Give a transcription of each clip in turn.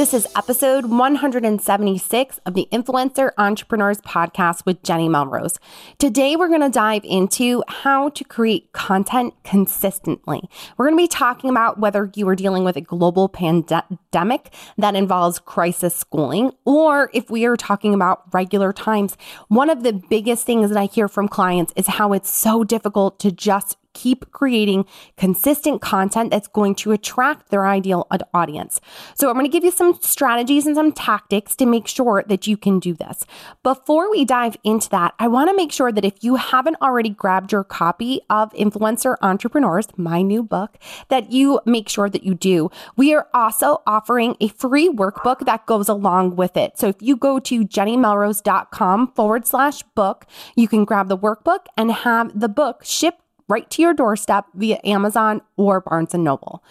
This is episode 176 of the Influencer Entrepreneurs Podcast with Jenny Melrose. Today, we're going to dive into how to create content consistently. We're going to be talking about whether you are dealing with a global pandemic that involves crisis schooling, or if we are talking about regular times. One of the biggest things that I hear from clients is how it's so difficult to just keep creating consistent content that's going to attract their ideal audience. So I'm going to give you some strategies and some tactics to make sure that you can do this. Before we dive into that, I want to make sure that if you haven't already grabbed your copy of Influencer Entrepreneurs, my new book, that you make sure that you do. We are also offering a free workbook that goes along with it. So if you go to jennymelrose.com forward slash book, you can grab the workbook and have the book shipped right to your doorstep via Amazon or Barnes and Noble.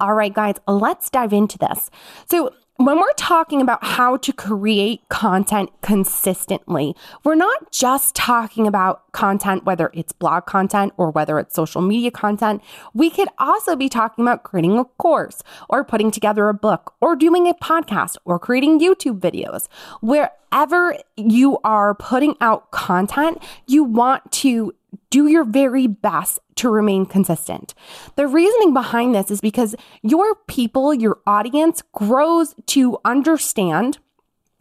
All right, guys, let's dive into this. So, when we're talking about how to create content consistently, we're not just talking about content, whether it's blog content or whether it's social media content. We could also be talking about creating a course or putting together a book or doing a podcast or creating YouTube videos. Wherever you are putting out content, you want to do your very best to remain consistent. The reasoning behind this is because your people, your audience grows to understand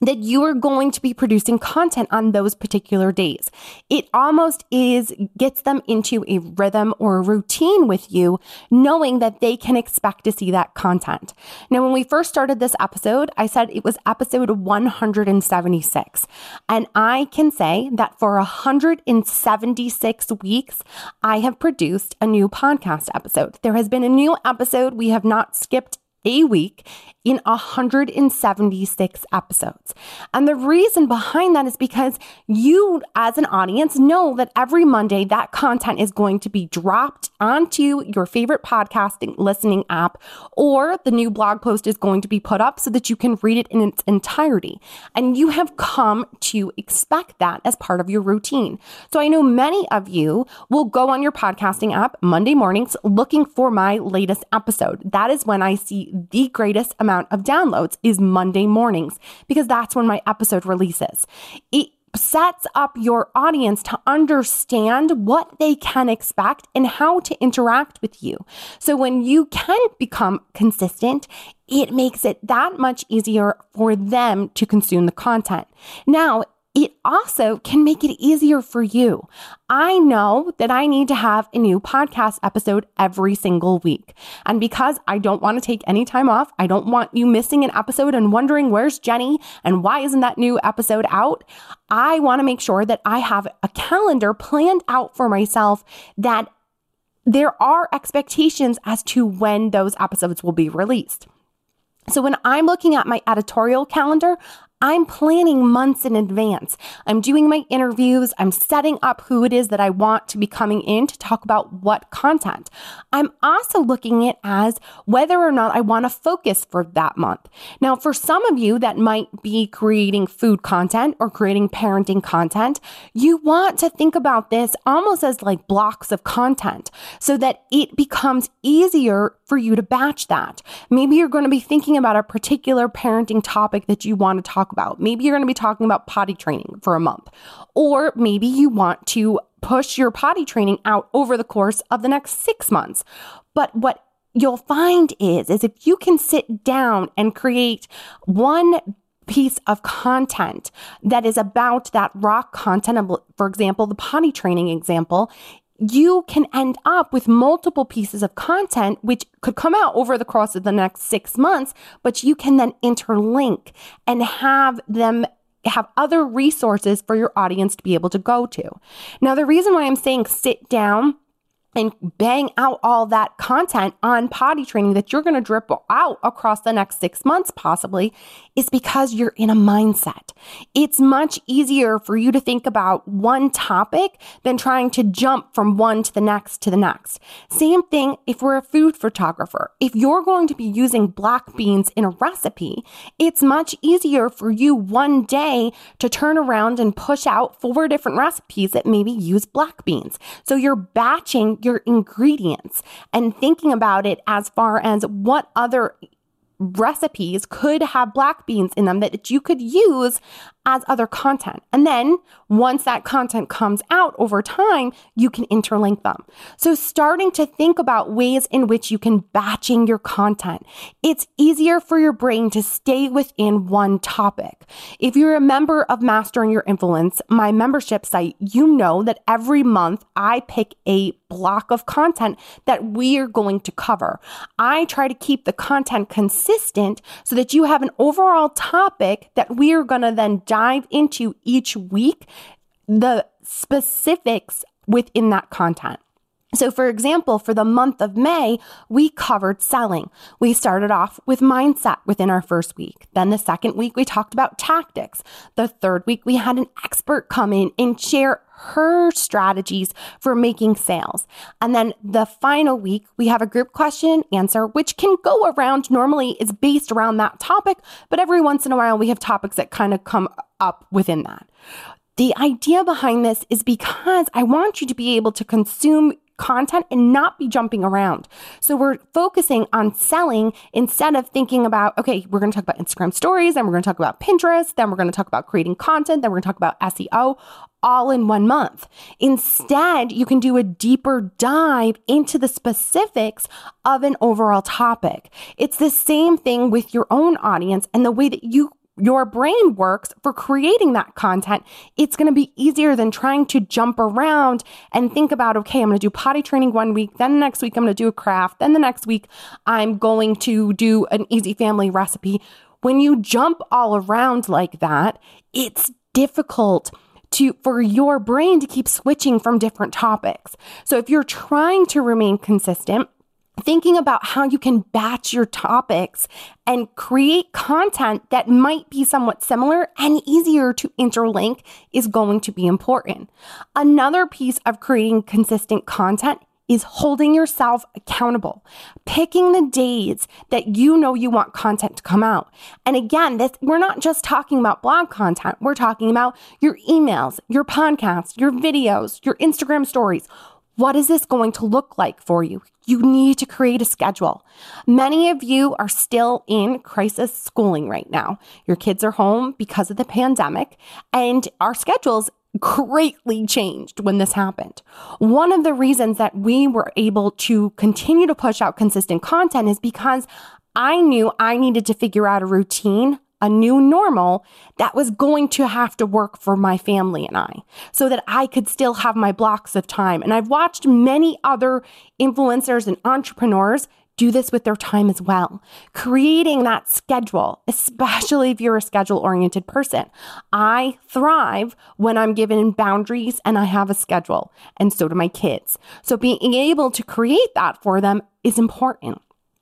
that you are going to be producing content on those particular days. It almost is gets them into a rhythm or a routine with you, knowing that they can expect to see that content. Now, when we first started this episode, I said it was episode 176. And I can say that for 176 weeks, I have produced a new podcast episode. There has been a new episode. We have not skipped a week in 176 episodes. And the reason behind that is because you, as an audience, know that every Monday that content is going to be dropped onto your favorite podcasting listening app, or the new blog post is going to be put up so that you can read it in its entirety. And you have come to expect that as part of your routine. So I know many of you will go on your podcasting app Monday mornings looking for my latest episode. That is when I see the greatest amount of downloads is Monday mornings because that's when my episode releases. It sets up your audience to understand what they can expect and how to interact with you. So when you can become consistent, it makes it that much easier for them to consume the content. Now, it also can make it easier for you. I know that I need to have a new podcast episode every single week. And because I don't want to take any time off, I don't want you missing an episode and wondering where's Jenny and why isn't that new episode out? I want to make sure that I have a calendar planned out for myself that there are expectations as to when those episodes will be released. So when I'm looking at my editorial calendar, I'm planning months in advance. I'm doing my interviews. I'm setting up who it is that I want to be coming in to talk about what content. I'm also looking at as whether or not I want to focus for that month. Now, for some of you that might be creating food content or creating parenting content, you want to think about this almost as like blocks of content so that it becomes easier for you to batch that. Maybe you're going to be thinking about a particular parenting topic that you want to talk about. Maybe you're going to be talking about potty training for a month, or maybe you want to push your potty training out over the course of the next six months. But what you'll find is, is if you can sit down and create one piece of content that is about that rock content, for example, the potty training example, you can end up with multiple pieces of content, which could come out over the course of the next six months, but you can then interlink and have them have other resources for your audience to be able to go to. Now, the reason why I'm saying sit down and bang out all that content on potty training that you're going to drip out across the next six months, possibly, is because you're in a mindset. It's much easier for you to think about one topic than trying to jump from one to the next to the next. Same thing if we're a food photographer. If you're going to be using black beans in a recipe, it's much easier for you one day to turn around and push out four different recipes that maybe use black beans. So you're batching your ingredients and thinking about it as far as what other recipes could have black beans in them that you could use as other content. And then once that content comes out over time, you can interlink them. So starting to think about ways in which you can batching your content. It's easier for your brain to stay within one topic. If you're a member of Mastering Your Influence, my membership site, you know that every month I pick a block of content that we are going to cover. I try to keep the content consistent so that you have an overall topic that we are going to then dive into each week the specifics within that content. So, for example, for the month of May, we covered selling. We started off with mindset within our first week. Then the second week, we talked about tactics. The third week, we had an expert come in and share her strategies for making sales. And then the final week, we have a group question answer, which can go around normally is based around that topic, but every once in a while, we have topics that kind of come up within that. The idea behind this is because I want you to be able to consume content and not be jumping around. So we're focusing on selling instead of thinking about, okay, we're going to talk about Instagram stories, then we're going to talk about Pinterest, then we're going to talk about creating content, then we're going to talk about SEO all in one month. Instead, you can do a deeper dive into the specifics of an overall topic. It's the same thing with your own audience and the way that you your brain works for creating that content, it's going to be easier than trying to jump around and think about, okay, I'm going to do potty training one week, then the next week I'm going to do a craft, then the next week I'm going to do an easy family recipe. When you jump all around like that, it's difficult to for your brain to keep switching from different topics. So if you're trying to remain consistent, thinking about how you can batch your topics and create content that might be somewhat similar and easier to interlink is going to be important. Another piece of creating consistent content is holding yourself accountable, picking the days that you know you want content to come out. And again, this we're not just talking about blog content, we're talking about your emails, your podcasts, your videos, your Instagram stories. What is this going to look like for you? You need to create a schedule. Many of you are still in crisis schooling right now. Your kids are home because of the pandemic, and our schedules greatly changed when this happened. One of the reasons that we were able to continue to push out consistent content is because I knew I needed to figure out a routine a new normal that was going to have to work for my family and I so that I could still have my blocks of time. And I've watched many other influencers and entrepreneurs do this with their time as well. Creating that schedule, especially if you're a schedule oriented person. I thrive when I'm given boundaries and I have a schedule, and so do my kids. So being able to create that for them is important.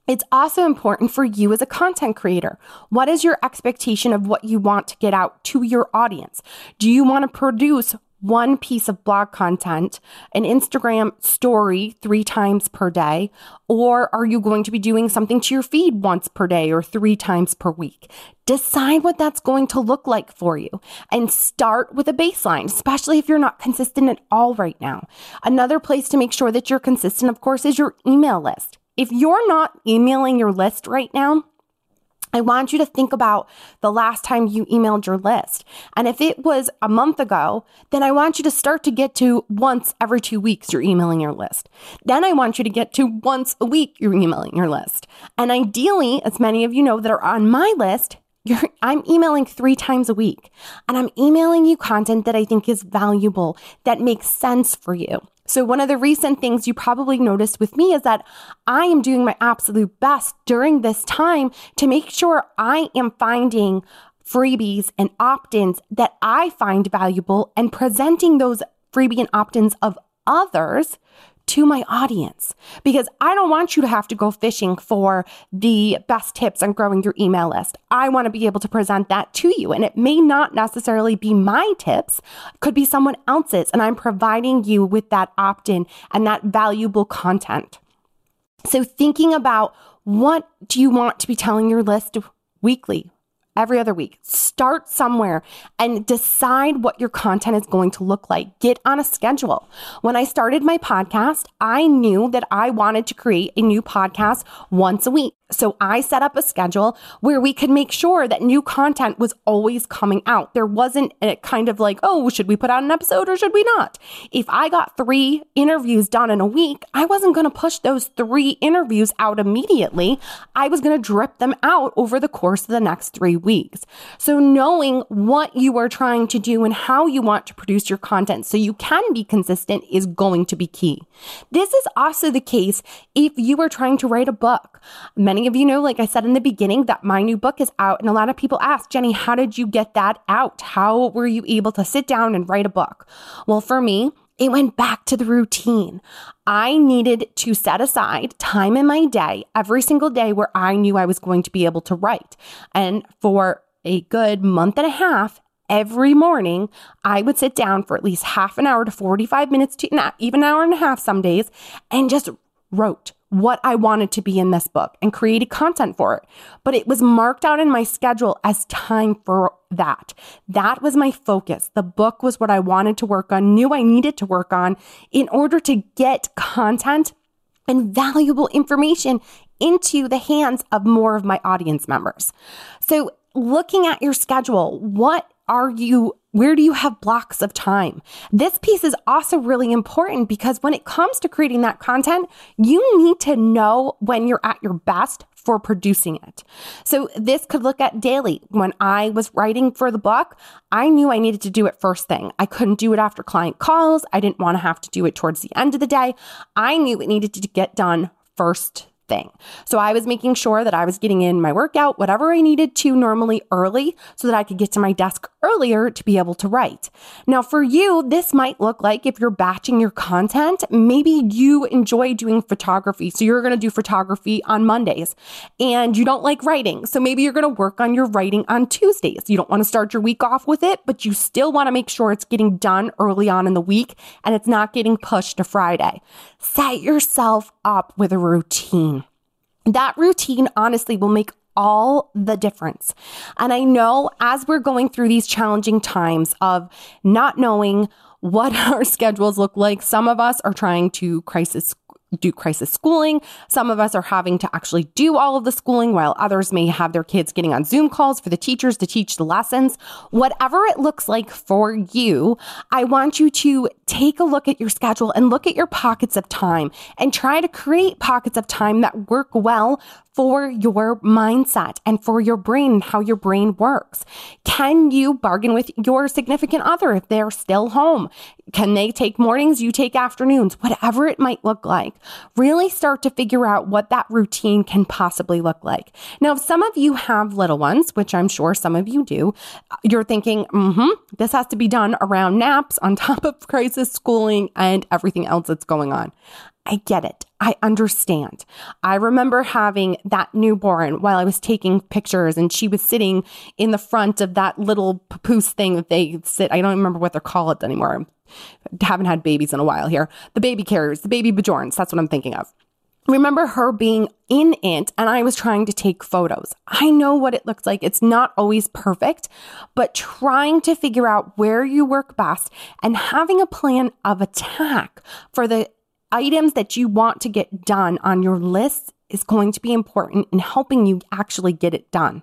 It's also important for you as a content creator. What is your expectation of what you want to get out to your audience? Do you want to produce one piece of blog content, an Instagram story three times per day? Or are you going to be doing something to your feed once per day or three times per week? Decide what that's going to look like for you and start with a baseline, especially if you're not consistent at all right now. Another place to make sure that you're consistent, of course, is your email list. If you're not emailing your list right now, I want you to think about the last time you emailed your list. And if it was a month ago, then I want you to start to get to once every two weeks you're emailing your list. Then I want you to get to once a week you're emailing your list. And ideally, as many of you know that are on my list, I'm emailing three times a week and I'm emailing you content that I think is valuable, that makes sense for you. So, one of the recent things you probably noticed with me is that I am doing my absolute best during this time to make sure I am finding freebies and opt ins that I find valuable and presenting those freebie and opt ins of others to my audience because I don't want you to have to go fishing for the best tips on growing your email list. I want to be able to present that to you. And it may not necessarily be my tips, could be someone else's. And I'm providing you with that opt in and that valuable content. So, thinking about what do you want to be telling your list weekly, every other week. Start somewhere and decide what your content is going to look like. Get on a schedule. When I started my podcast, I knew that I wanted to create a new podcast once a week. So I set up a schedule where we could make sure that new content was always coming out. There wasn't a kind of like, oh, should we put out an episode or should we not? If I got three interviews done in a week, I wasn't going to push those three interviews out immediately. I was going to drip them out over the course of the next three weeks. So knowing what you are trying to do and how you want to produce your content so you can be consistent is going to be key. This is also the case if you are trying to write a book. Many many of you know, like I said in the beginning, that my new book is out. And a lot of people ask, Jenny, how did you get that out? How were you able to sit down and write a book? Well, for me, it went back to the routine. I needed to set aside time in my day, every single day, where I knew I was going to be able to write. And for a good month and a half, every morning, I would sit down for at least half an hour to 45 minutes to even an hour and a half some days and just wrote what I wanted to be in this book and created content for it. But it was marked out in my schedule as time for that. That was my focus. The book was what I wanted to work on, knew I needed to work on in order to get content and valuable information into the hands of more of my audience members. So, looking at your schedule, what are you where do you have blocks of time? This piece is also really important because when it comes to creating that content, you need to know when you're at your best for producing it. So this could look at daily. When I was writing for the book, I knew I needed to do it first thing. I couldn't do it after client calls. I didn't want to have to do it towards the end of the day. I knew it needed to get done first thing. So I was making sure that I was getting in my workout, whatever I needed to normally early so that I could get to my desk earlier to be able to write. Now, for you, this might look like if you're batching your content, maybe you enjoy doing photography. So you're going to do photography on Mondays and you don't like writing. So maybe you're going to work on your writing on Tuesdays. You don't want to start your week off with it, but you still want to make sure it's getting done early on in the week and it's not getting pushed to Friday. Set yourself up with a routine. That routine honestly will make all the difference. And I know as we're going through these challenging times of not knowing what our schedules look like, some of us are trying to crisis do crisis schooling. Some of us are having to actually do all of the schooling while others may have their kids getting on Zoom calls for the teachers to teach the lessons. Whatever it looks like for you, I want you to take a look at your schedule and look at your pockets of time and try to create pockets of time that work well for your mindset and for your brain, and how your brain works. Can you bargain with your significant other if they're still home? Can they take mornings? You take afternoons, whatever it might look like. Really start to figure out what that routine can possibly look like. Now, if some of you have little ones, which I'm sure some of you do, you're thinking, mm-hmm, this has to be done around naps on top of crisis schooling and everything else that's going on. I get it. I understand. I remember having that newborn while I was taking pictures and she was sitting in the front of that little papoose thing that they sit. I don't remember what they're called anymore. Haven't had babies in a while here. The baby carriers, the baby Björns. That's what I'm thinking of. Remember her being in it and I was trying to take photos. I know what it looks like. It's not always perfect, but trying to figure out where you work best and having a plan of attack for the items that you want to get done on your list is going to be important in helping you actually get it done.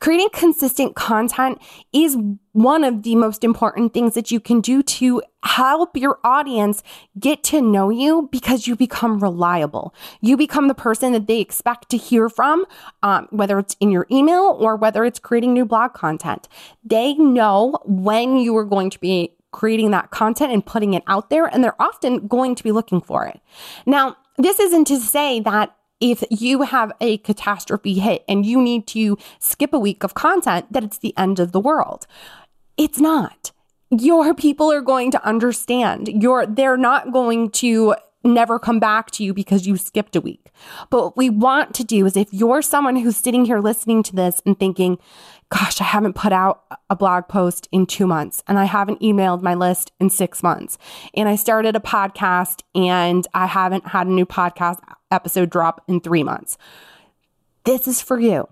Creating consistent content is one of the most important things that you can do to help your audience get to know you because you become reliable. You become the person that they expect to hear from, um, whether it's in your email or whether it's creating new blog content. They know when you are going to be creating that content and putting it out there, and they're often going to be looking for it. Now, this isn't to say that if you have a catastrophe hit and you need to skip a week of content, that it's the end of the world. It's not. Your people are going to understand. Your they're not going to never come back to you because you skipped a week. But what we want to do is if you're someone who's sitting here listening to this and thinking, gosh, I haven't put out a blog post in two months and I haven't emailed my list in six months. And I started a podcast and I haven't had a new podcast episode drop in three months. This is for you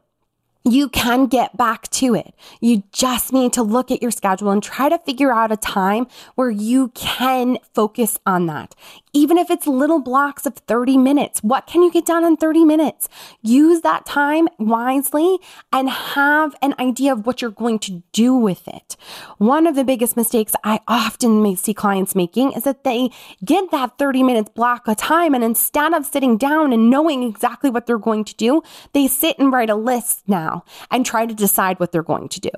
you can get back to it. You just need to look at your schedule and try to figure out a time where you can focus on that. Even if it's little blocks of 30 minutes, what can you get done in 30 minutes? Use that time wisely and have an idea of what you're going to do with it. One of the biggest mistakes I often see clients making is that they get that 30 minutes block of time and instead of sitting down and knowing exactly what they're going to do, they sit and write a list now and try to decide what they're going to do.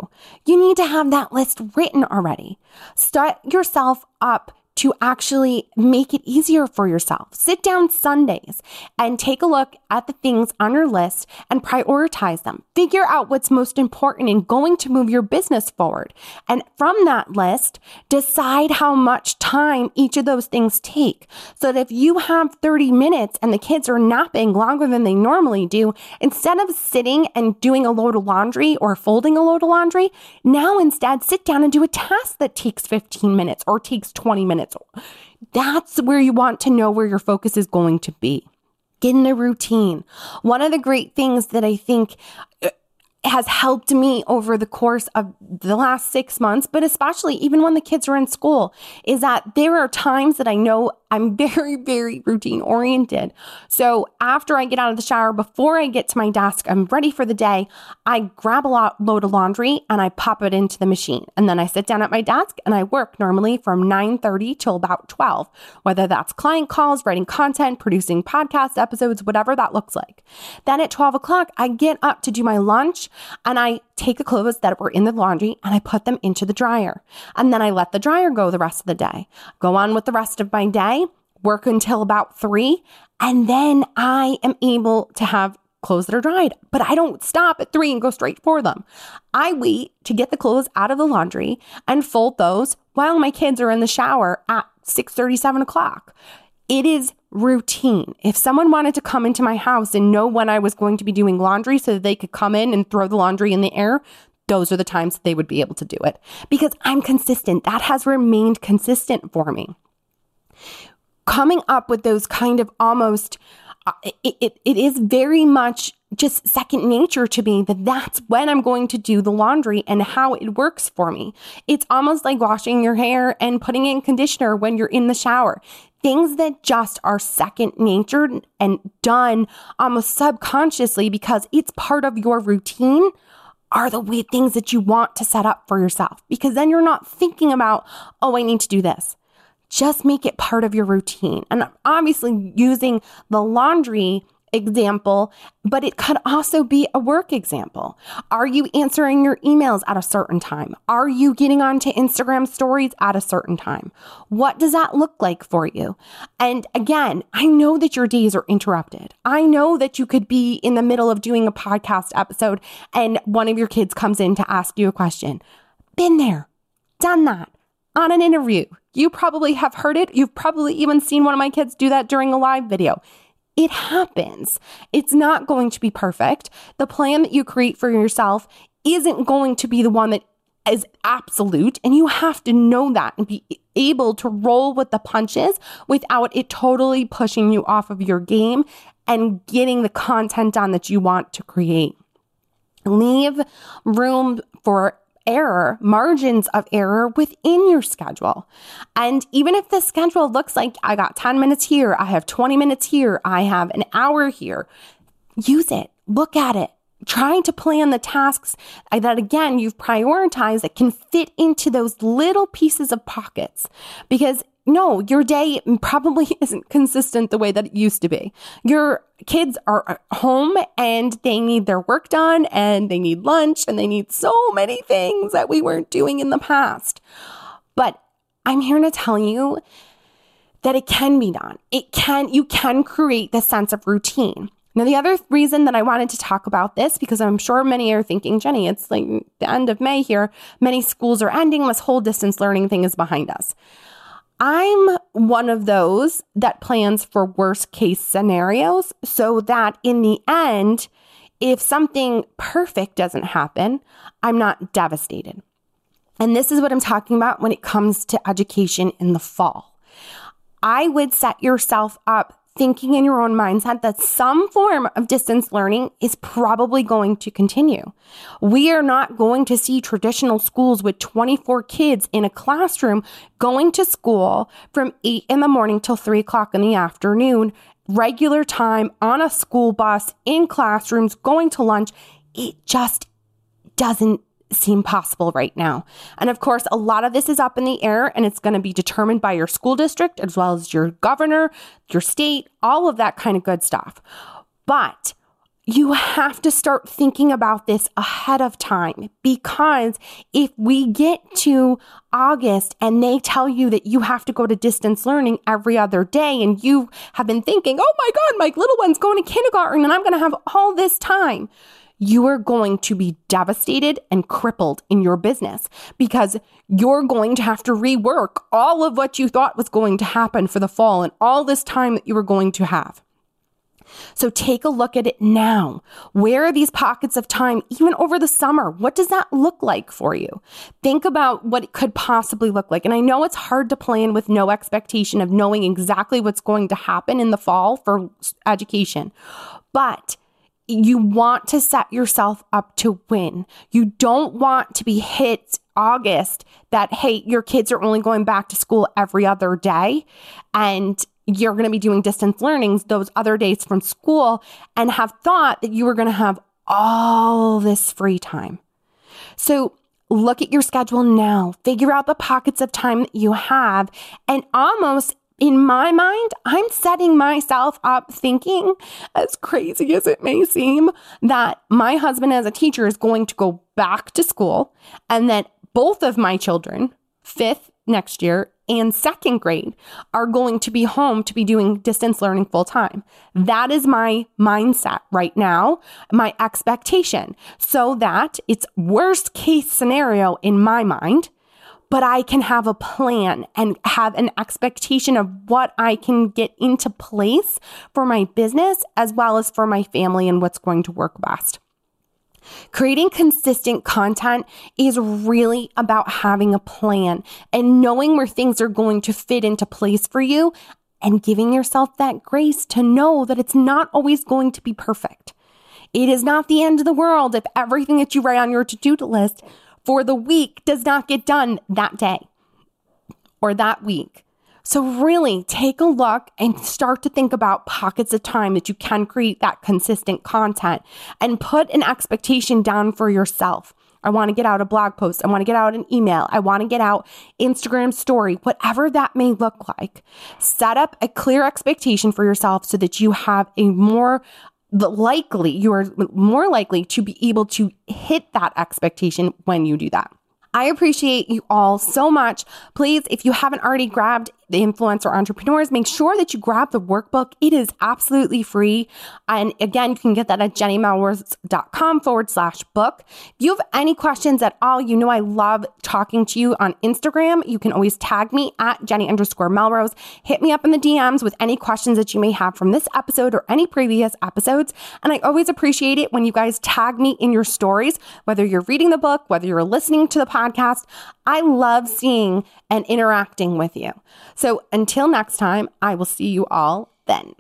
You need to have that list written already. Start yourself up to actually make it easier for yourself. Sit down Sundays and take a look at the things on your list and prioritize them. Figure out what's most important in going to move your business forward. And from that list, decide how much time each of those things take. So that if you have 30 minutes and the kids are napping longer than they normally do, instead of sitting and doing a load of laundry or folding a load of laundry, now instead sit down and do a task that takes 15 minutes or takes 20 minutes minutes. That's where you want to know where your focus is going to be. Get in a routine. One of the great things that I think uh, has helped me over the course of the last six months, but especially even when the kids are in school, is that there are times that I know I'm very, very routine oriented. So after I get out of the shower, before I get to my desk, I'm ready for the day. I grab a lot, load of laundry and I pop it into the machine. And then I sit down at my desk and I work normally from 9:30 till about 12, whether that's client calls, writing content, producing podcast episodes, whatever that looks like. Then at 12 o'clock, I get up to do my lunch and I take the clothes that were in the laundry and I put them into the dryer. And then I let the dryer go the rest of the day. Go on with the rest of my day, work until about three, and then I am able to have clothes that are dried. But I don't stop at three and go straight for them. I wait to get the clothes out of the laundry and fold those while my kids are in the shower at 6 37 o'clock. It is routine. If someone wanted to come into my house and know when I was going to be doing laundry so that they could come in and throw the laundry in the air, those are the times that they would be able to do it because I'm consistent. That has remained consistent for me. Coming up with those kind of almost, uh, it, it, it is very much just second nature to me that that's when I'm going to do the laundry and how it works for me. It's almost like washing your hair and putting in conditioner when you're in the shower things that just are second nature and done almost subconsciously because it's part of your routine are the way things that you want to set up for yourself because then you're not thinking about, oh, I need to do this. Just make it part of your routine. And obviously, using the laundry example, but it could also be a work example. Are you answering your emails at a certain time? Are you getting onto Instagram stories at a certain time? What does that look like for you? And again, I know that your days are interrupted. I know that you could be in the middle of doing a podcast episode and one of your kids comes in to ask you a question. Been there, done that on an interview. You probably have heard it. You've probably even seen one of my kids do that during a live video. It happens. It's not going to be perfect. The plan that you create for yourself isn't going to be the one that is absolute. And you have to know that and be able to roll with the punches without it totally pushing you off of your game and getting the content done that you want to create. Leave room for error, margins of error within your schedule. And even if the schedule looks like I got 10 minutes here, I have 20 minutes here, I have an hour here, use it, look at it. Trying to plan the tasks that again you've prioritized that can fit into those little pieces of pockets. Because no, your day probably isn't consistent the way that it used to be. Your kids are uh, home and they need their work done and they need lunch and they need so many things that we weren't doing in the past. But I'm here to tell you that it can be done. It can, you can create this sense of routine. Now, the other reason that I wanted to talk about this, because I'm sure many are thinking, Jenny, it's like the end of May here. Many schools are ending. This whole distance learning thing is behind us. I'm one of those that plans for worst case scenarios so that in the end, if something perfect doesn't happen, I'm not devastated. And this is what I'm talking about when it comes to education in the fall. I would set yourself up thinking in your own mindset that some form of distance learning is probably going to continue. We are not going to see traditional schools with 24 kids in a classroom going to school from 8 in the morning till 3 o'clock in the afternoon, regular time on a school bus, in classrooms, going to lunch. It just doesn't seem possible right now. And of course, a lot of this is up in the air and it's going to be determined by your school district as well as your governor, your state, all of that kind of good stuff. But you have to start thinking about this ahead of time because if we get to August and they tell you that you have to go to distance learning every other day and you have been thinking, oh my God, my little one's going to kindergarten and I'm going to have all this time you are going to be devastated and crippled in your business because you're going to have to rework all of what you thought was going to happen for the fall and all this time that you were going to have. So take a look at it now. Where are these pockets of time, even over the summer? What does that look like for you? Think about what it could possibly look like. And I know it's hard to plan with no expectation of knowing exactly what's going to happen in the fall for education, but you want to set yourself up to win. You don't want to be hit August that, hey, your kids are only going back to school every other day and you're going to be doing distance learnings those other days from school and have thought that you were going to have all this free time. So look at your schedule now, figure out the pockets of time that you have, and almost in my mind, I'm setting myself up thinking, as crazy as it may seem, that my husband as a teacher is going to go back to school and that both of my children, fifth next year and second grade, are going to be home to be doing distance learning full time. That is my mindset right now, my expectation, so that it's worst case scenario in my mind but I can have a plan and have an expectation of what I can get into place for my business as well as for my family and what's going to work best. Creating consistent content is really about having a plan and knowing where things are going to fit into place for you and giving yourself that grace to know that it's not always going to be perfect. It is not the end of the world if everything that you write on your to do list for the week does not get done that day or that week. So, really take a look and start to think about pockets of time that you can create that consistent content and put an expectation down for yourself. I want to get out a blog post. I want to get out an email. I want to get out Instagram story, whatever that may look like. Set up a clear expectation for yourself so that you have a more likely, you are more likely to be able to hit that expectation when you do that. I appreciate you all so much. Please, if you haven't already grabbed the influencer entrepreneurs, make sure that you grab the workbook. It is absolutely free. And again, you can get that at jennymelrose.com forward slash book. If you have any questions at all, you know I love talking to you on Instagram. You can always tag me at Jenny underscore Melrose. Hit me up in the DMs with any questions that you may have from this episode or any previous episodes. And I always appreciate it when you guys tag me in your stories, whether you're reading the book, whether you're listening to the podcast. I love seeing and interacting with you. So until next time, I will see you all then.